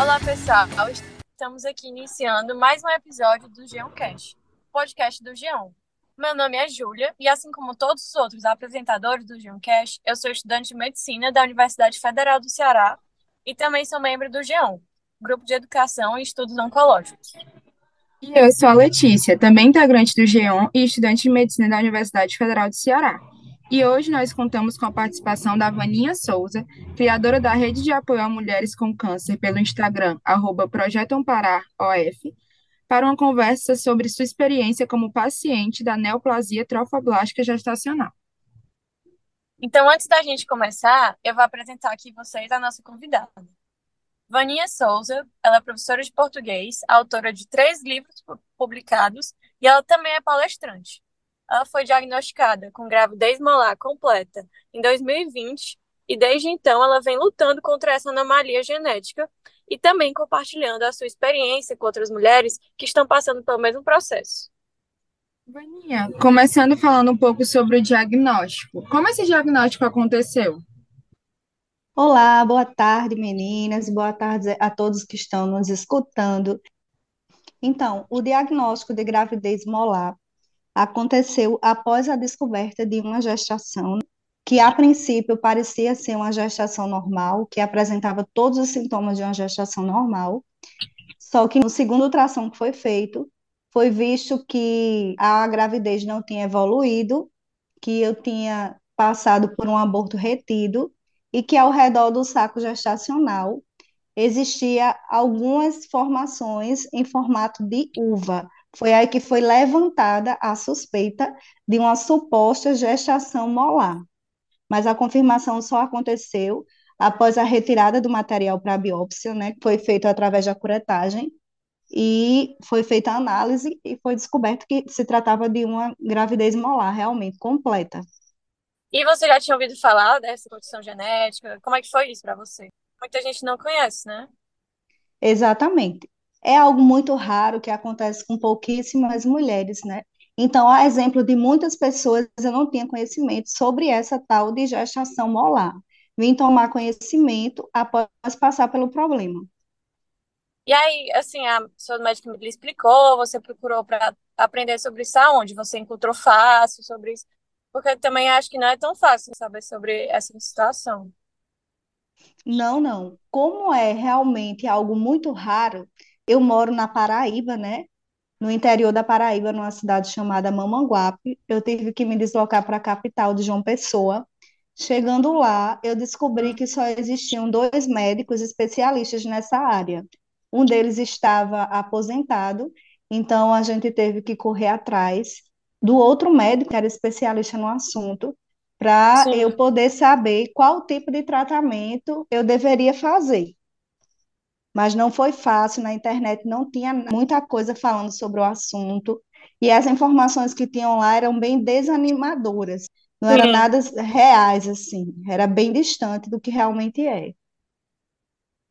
Olá, pessoal. Estamos aqui iniciando mais um episódio do Geoncast, podcast do Geon. Meu nome é Júlia e, assim como todos os outros apresentadores do Geoncast, eu sou estudante de medicina da Universidade Federal do Ceará e também sou membro do Geon, Grupo de Educação e Estudos Oncológicos. E eu sou a Letícia, também integrante do GEON e estudante de medicina da Universidade Federal do Ceará. E hoje nós contamos com a participação da Vaninha Souza, criadora da rede de apoio a mulheres com câncer pelo Instagram, arroba OF, para uma conversa sobre sua experiência como paciente da neoplasia trofoblástica gestacional. Então, antes da gente começar, eu vou apresentar aqui vocês a nossa convidada. Vaninha Souza, ela é professora de português, autora de três livros publicados e ela também é palestrante. Ela foi diagnosticada com gravidez molar completa em 2020 e desde então ela vem lutando contra essa anomalia genética e também compartilhando a sua experiência com outras mulheres que estão passando pelo mesmo processo. Vaninha, começando falando um pouco sobre o diagnóstico. Como esse diagnóstico aconteceu? Olá, boa tarde, meninas, boa tarde a todos que estão nos escutando. Então, o diagnóstico de gravidez molar aconteceu após a descoberta de uma gestação que, a princípio, parecia ser uma gestação normal, que apresentava todos os sintomas de uma gestação normal, só que no segundo ultrassom que foi feito, foi visto que a gravidez não tinha evoluído, que eu tinha passado por um aborto retido e que ao redor do saco gestacional existia algumas formações em formato de uva. Foi aí que foi levantada a suspeita de uma suposta gestação molar. Mas a confirmação só aconteceu após a retirada do material para biópsia, né, que foi feito através da curetagem, e foi feita a análise e foi descoberto que se tratava de uma gravidez molar realmente completa. E você já tinha ouvido falar dessa condição genética? Como é que foi isso para você? Muita gente não conhece, né? Exatamente. É algo muito raro que acontece com pouquíssimas mulheres, né? Então, a exemplo de muitas pessoas, eu não tinha conhecimento sobre essa tal de gestação molar. Vim tomar conhecimento após passar pelo problema. E aí, assim, a sua médica me explicou, você procurou para aprender sobre isso aonde? Você encontrou fácil sobre isso? Porque eu também acho que não é tão fácil saber sobre essa situação. Não, não. Como é realmente algo muito raro, eu moro na Paraíba, né? No interior da Paraíba, numa cidade chamada Mamanguape. Eu tive que me deslocar para a capital de João Pessoa. Chegando lá, eu descobri que só existiam dois médicos especialistas nessa área. Um deles estava aposentado, então a gente teve que correr atrás do outro médico, que era especialista no assunto, para eu poder saber qual tipo de tratamento eu deveria fazer. Mas não foi fácil, na internet não tinha muita coisa falando sobre o assunto, e as informações que tinham lá eram bem desanimadoras, não eram nada reais, assim, era bem distante do que realmente é.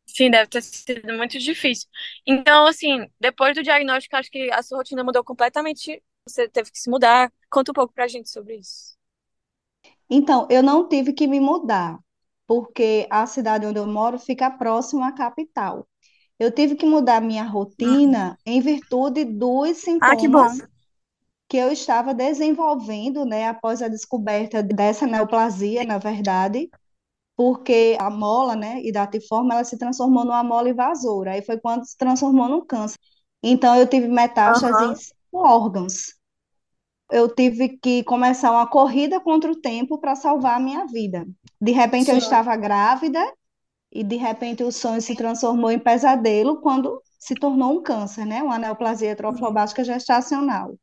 Sim, deve ter sido muito difícil. Então, assim, depois do diagnóstico, acho que a sua rotina mudou completamente você teve que se mudar. Conta um pouco para a gente sobre isso. Então, eu não tive que me mudar, porque a cidade onde eu moro fica próxima à capital. Eu tive que mudar minha rotina em virtude dos sintomas ah, que, bom. que eu estava desenvolvendo, né, após a descoberta dessa neoplasia, na verdade, porque a mola, né, idatiforme, ela se transformou numa mola invasora. Aí foi quando se transformou num câncer. Então, eu tive metástases em cinco órgãos eu tive que começar uma corrida contra o tempo para salvar a minha vida. De repente Sim. eu estava grávida e de repente o sonho se transformou em pesadelo quando se tornou um câncer, né? Uma neoplasia trofobástica gestacional.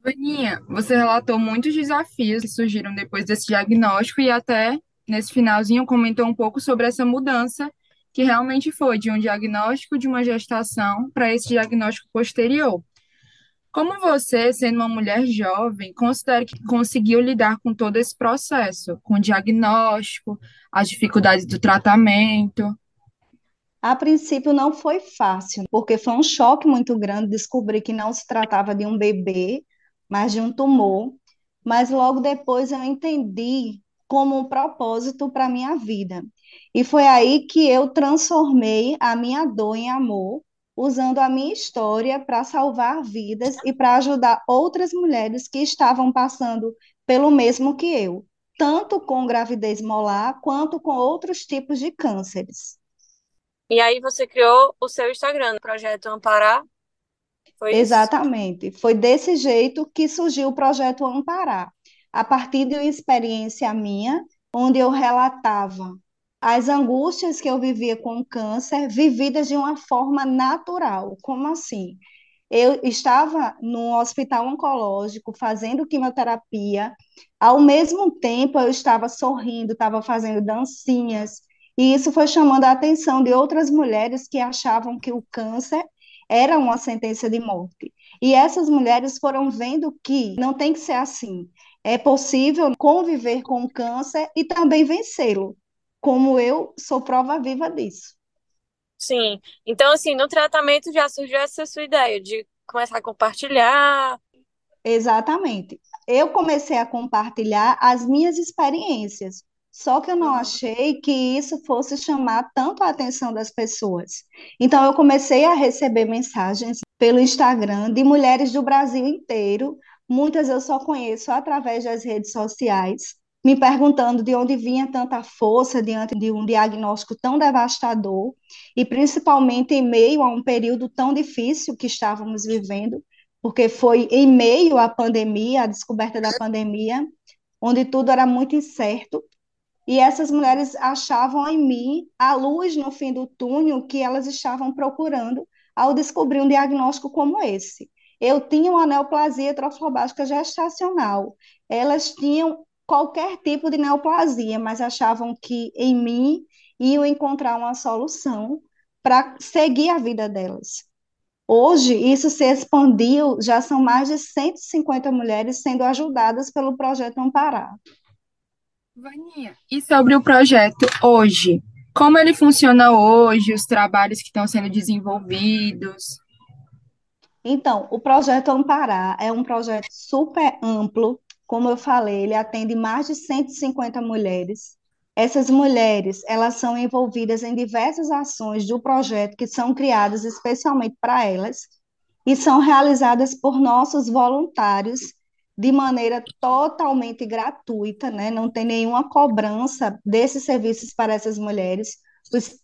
Vaninha, você relatou muitos desafios que surgiram depois desse diagnóstico e até nesse finalzinho comentou um pouco sobre essa mudança que realmente foi de um diagnóstico de uma gestação para esse diagnóstico posterior. Como você, sendo uma mulher jovem, considera que conseguiu lidar com todo esse processo, com o diagnóstico, as dificuldades do tratamento? A princípio não foi fácil, porque foi um choque muito grande descobrir que não se tratava de um bebê, mas de um tumor. Mas logo depois eu entendi como um propósito para a minha vida. E foi aí que eu transformei a minha dor em amor, usando a minha história para salvar vidas e para ajudar outras mulheres que estavam passando pelo mesmo que eu, tanto com gravidez molar quanto com outros tipos de cânceres. E aí você criou o seu Instagram, o Projeto Amparar, foi isso? Exatamente. Foi desse jeito que surgiu o projeto Amparar, a partir de uma experiência minha, onde eu relatava as angústias que eu vivia com o câncer, vividas de uma forma natural. Como assim? Eu estava no hospital oncológico fazendo quimioterapia, ao mesmo tempo eu estava sorrindo, estava fazendo dancinhas, e isso foi chamando a atenção de outras mulheres que achavam que o câncer era uma sentença de morte. E essas mulheres foram vendo que não tem que ser assim. É possível conviver com o câncer e também vencê-lo, como eu sou prova viva disso. Sim. Então, assim, no tratamento já surgiu essa sua ideia de começar a compartilhar. Exatamente. Eu comecei a compartilhar as minhas experiências, só que eu não Uhum. achei que isso fosse chamar tanto a atenção das pessoas. Então, eu comecei a receber mensagens pelo Instagram de mulheres do Brasil inteiro, muitas eu só conheço através das redes sociais, me perguntando de onde vinha tanta força diante de um diagnóstico tão devastador, e principalmente em meio a um período tão difícil que estávamos vivendo, porque foi em meio à pandemia, à descoberta da pandemia, onde tudo era muito incerto. E essas mulheres achavam em mim a luz no fim do túnel que elas estavam procurando ao descobrir um diagnóstico como esse. Eu tinha uma neoplasia trofobástica gestacional. Elas tinham qualquer tipo de neoplasia, mas achavam que em mim iam encontrar uma solução para seguir a vida delas. Hoje, isso se expandiu, já são mais de 150 mulheres sendo ajudadas pelo projeto Amparar. Vaninha, e sobre o projeto hoje? Como ele funciona hoje, os trabalhos que estão sendo desenvolvidos? Então, o projeto Amparar é um projeto super amplo, como eu falei, ele atende mais de 150 mulheres. Essas mulheres, elas são envolvidas em diversas ações do projeto que são criadas especialmente para elas e são realizadas por nossos voluntários de maneira totalmente gratuita, né? Não tem nenhuma cobrança desses serviços para essas mulheres.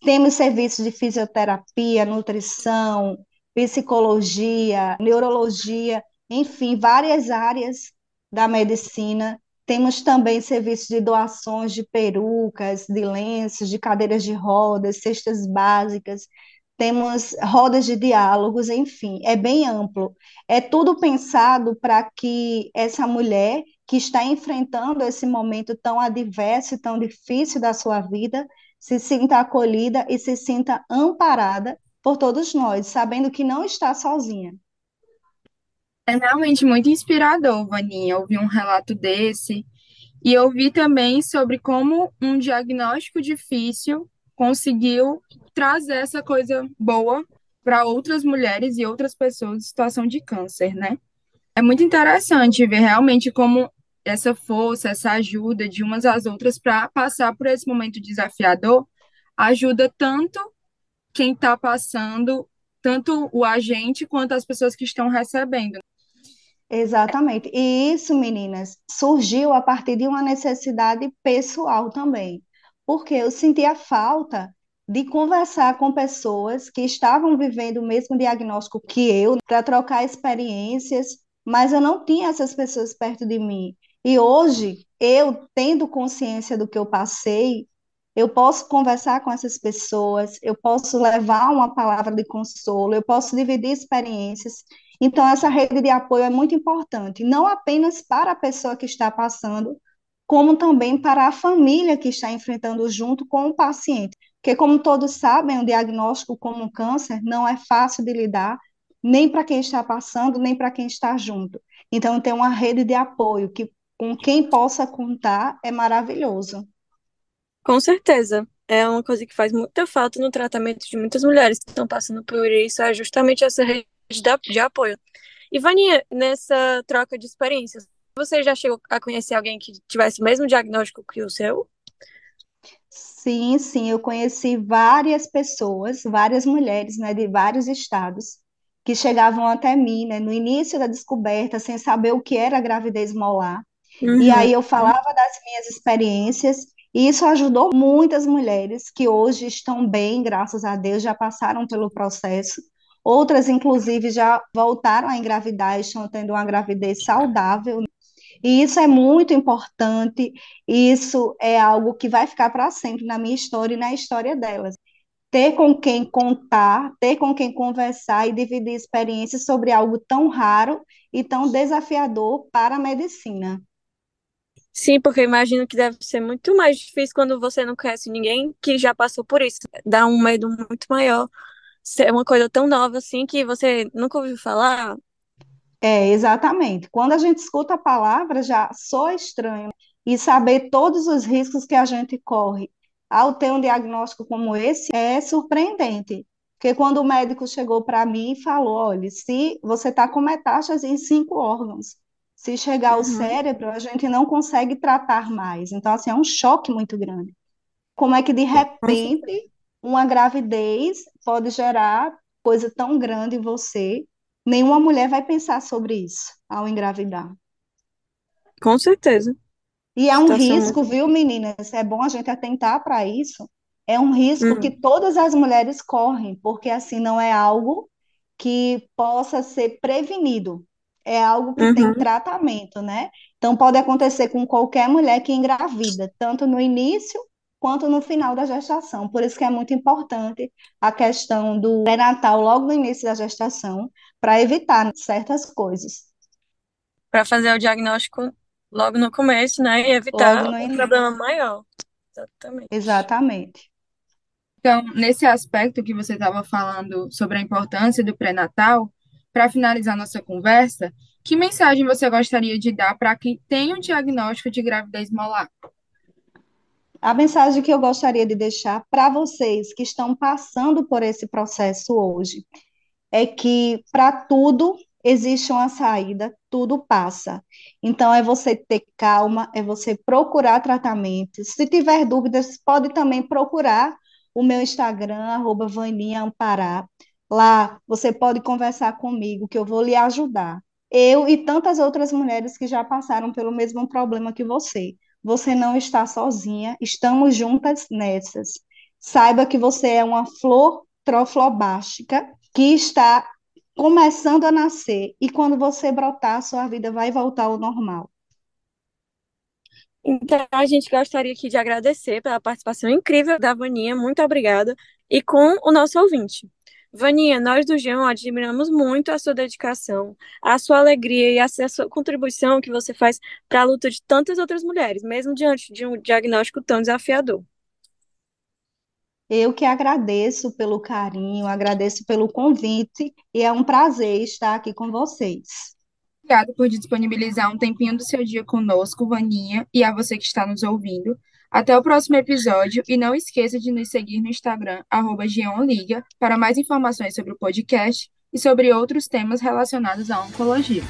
Temos serviços de fisioterapia, nutrição, psicologia, neurologia, enfim, várias áreas da medicina. Temos também serviços de doações de perucas, de lenços, de cadeiras de rodas, cestas básicas. Temos rodas de diálogos, enfim, é bem amplo. É tudo pensado para que essa mulher que está enfrentando esse momento tão adverso e tão difícil da sua vida se sinta acolhida e se sinta amparada por todos nós, sabendo que não está sozinha. É realmente muito inspirador, Vaninha, ouvir um relato desse. E eu vi também sobre como um diagnóstico difícil conseguiu trazer essa coisa boa para outras mulheres e outras pessoas em situação de câncer, né? É muito interessante ver realmente como essa força, essa ajuda de umas às outras para passar por esse momento desafiador ajuda tanto quem está passando, tanto o agente quanto as pessoas que estão recebendo. Exatamente. E isso, meninas, surgiu a partir de uma necessidade pessoal também, porque eu sentia falta de conversar com pessoas que estavam vivendo o mesmo diagnóstico que eu, para trocar experiências, mas eu não tinha essas pessoas perto de mim. E hoje, eu tendo consciência do que eu passei, eu posso conversar com essas pessoas, eu posso levar uma palavra de consolo, eu posso dividir experiências. Então, essa rede de apoio é muito importante, não apenas para a pessoa que está passando, como também para a família que está enfrentando junto com o paciente. Porque, como todos sabem, o diagnóstico como um câncer não é fácil de lidar, nem para quem está passando, nem para quem está junto. Então, ter uma rede de apoio que, com quem possa contar é maravilhoso. Com certeza. É uma coisa que faz muita falta no tratamento de muitas mulheres que estão passando por isso, é justamente essa rede de apoio. E, nessa troca de experiências, você já chegou a conhecer alguém que tivesse o mesmo diagnóstico que o seu? Sim, sim, eu conheci várias pessoas, várias mulheres, né, de vários estados, que chegavam até mim, né, no início da descoberta, sem saber o que era a gravidez molar. E Uhum. aí eu falava das minhas experiências, e isso ajudou muitas mulheres que hoje estão bem, graças a Deus, já passaram pelo processo. Outras, inclusive, já voltaram a engravidar e estão tendo uma gravidez saudável. E isso é muito importante, isso é algo que vai ficar para sempre na minha história e na história delas. Ter com quem contar, ter com quem conversar e dividir experiências sobre algo tão raro e tão desafiador para a medicina. Sim, porque eu imagino que deve ser muito mais difícil quando você não conhece ninguém que já passou por isso. Dá um medo muito maior. Ser uma coisa tão nova assim que você nunca ouviu falar. É, exatamente. Quando a gente escuta a palavra, já soa estranho. E saber todos os riscos que a gente corre ao ter um diagnóstico como esse é surpreendente. Porque quando o médico chegou para mim e falou: olha, se você está com metástase em cinco órgãos, se chegar ao Uhum. cérebro, a gente não consegue tratar mais. Então, assim, é um choque muito grande. Como é que, de repente, uma gravidez pode gerar coisa tão grande em você? Nenhuma mulher vai pensar sobre isso ao engravidar. Com certeza. E é um Situação risco, muito. viu, meninas? É bom a gente atentar para isso. É um risco que Uhum. todas as mulheres correm, porque assim não é algo que possa ser prevenido. É algo que tem Uhum. tratamento, né? Então pode acontecer com qualquer mulher que engravida, tanto no início quanto no final da gestação. Por isso que é muito importante a questão do pré-natal logo no início da gestação, para evitar certas coisas. Para fazer o diagnóstico logo no começo, né? E evitar um início. problema maior. Exatamente. Exatamente. Então, nesse aspecto que você estava falando sobre a importância do pré-natal, para finalizar nossa conversa, que mensagem você gostaria de dar para quem tem um diagnóstico de gravidez molar? A mensagem que eu gostaria de deixar para vocês que estão passando por esse processo hoje é que para tudo existe uma saída, tudo passa. Então é você ter calma, é você procurar tratamento. Se tiver dúvidas, pode também procurar o meu Instagram, arroba. Lá você pode conversar comigo, que eu vou lhe ajudar. Eu e tantas outras mulheres que já passaram pelo mesmo problema que você. Você não está sozinha, estamos juntas nessas. Saiba que você é uma flor troflobástica que está começando a nascer e quando você brotar, sua vida vai voltar ao normal. Então, a gente gostaria aqui de agradecer pela participação incrível da Vaninha, muito obrigada, e com o nosso ouvinte. Vaninha, nós do Geão admiramos muito a sua dedicação, a sua alegria e a sua contribuição que você faz para a luta de tantas outras mulheres, mesmo diante de um diagnóstico tão desafiador. Eu que agradeço pelo carinho, agradeço pelo convite e é um prazer estar aqui com vocês. Obrigada por disponibilizar um tempinho do seu dia conosco, Vaninha, e a você que está nos ouvindo. Até o próximo episódio e não esqueça de nos seguir no Instagram, arroba para mais informações sobre o podcast e sobre outros temas relacionados à oncologia.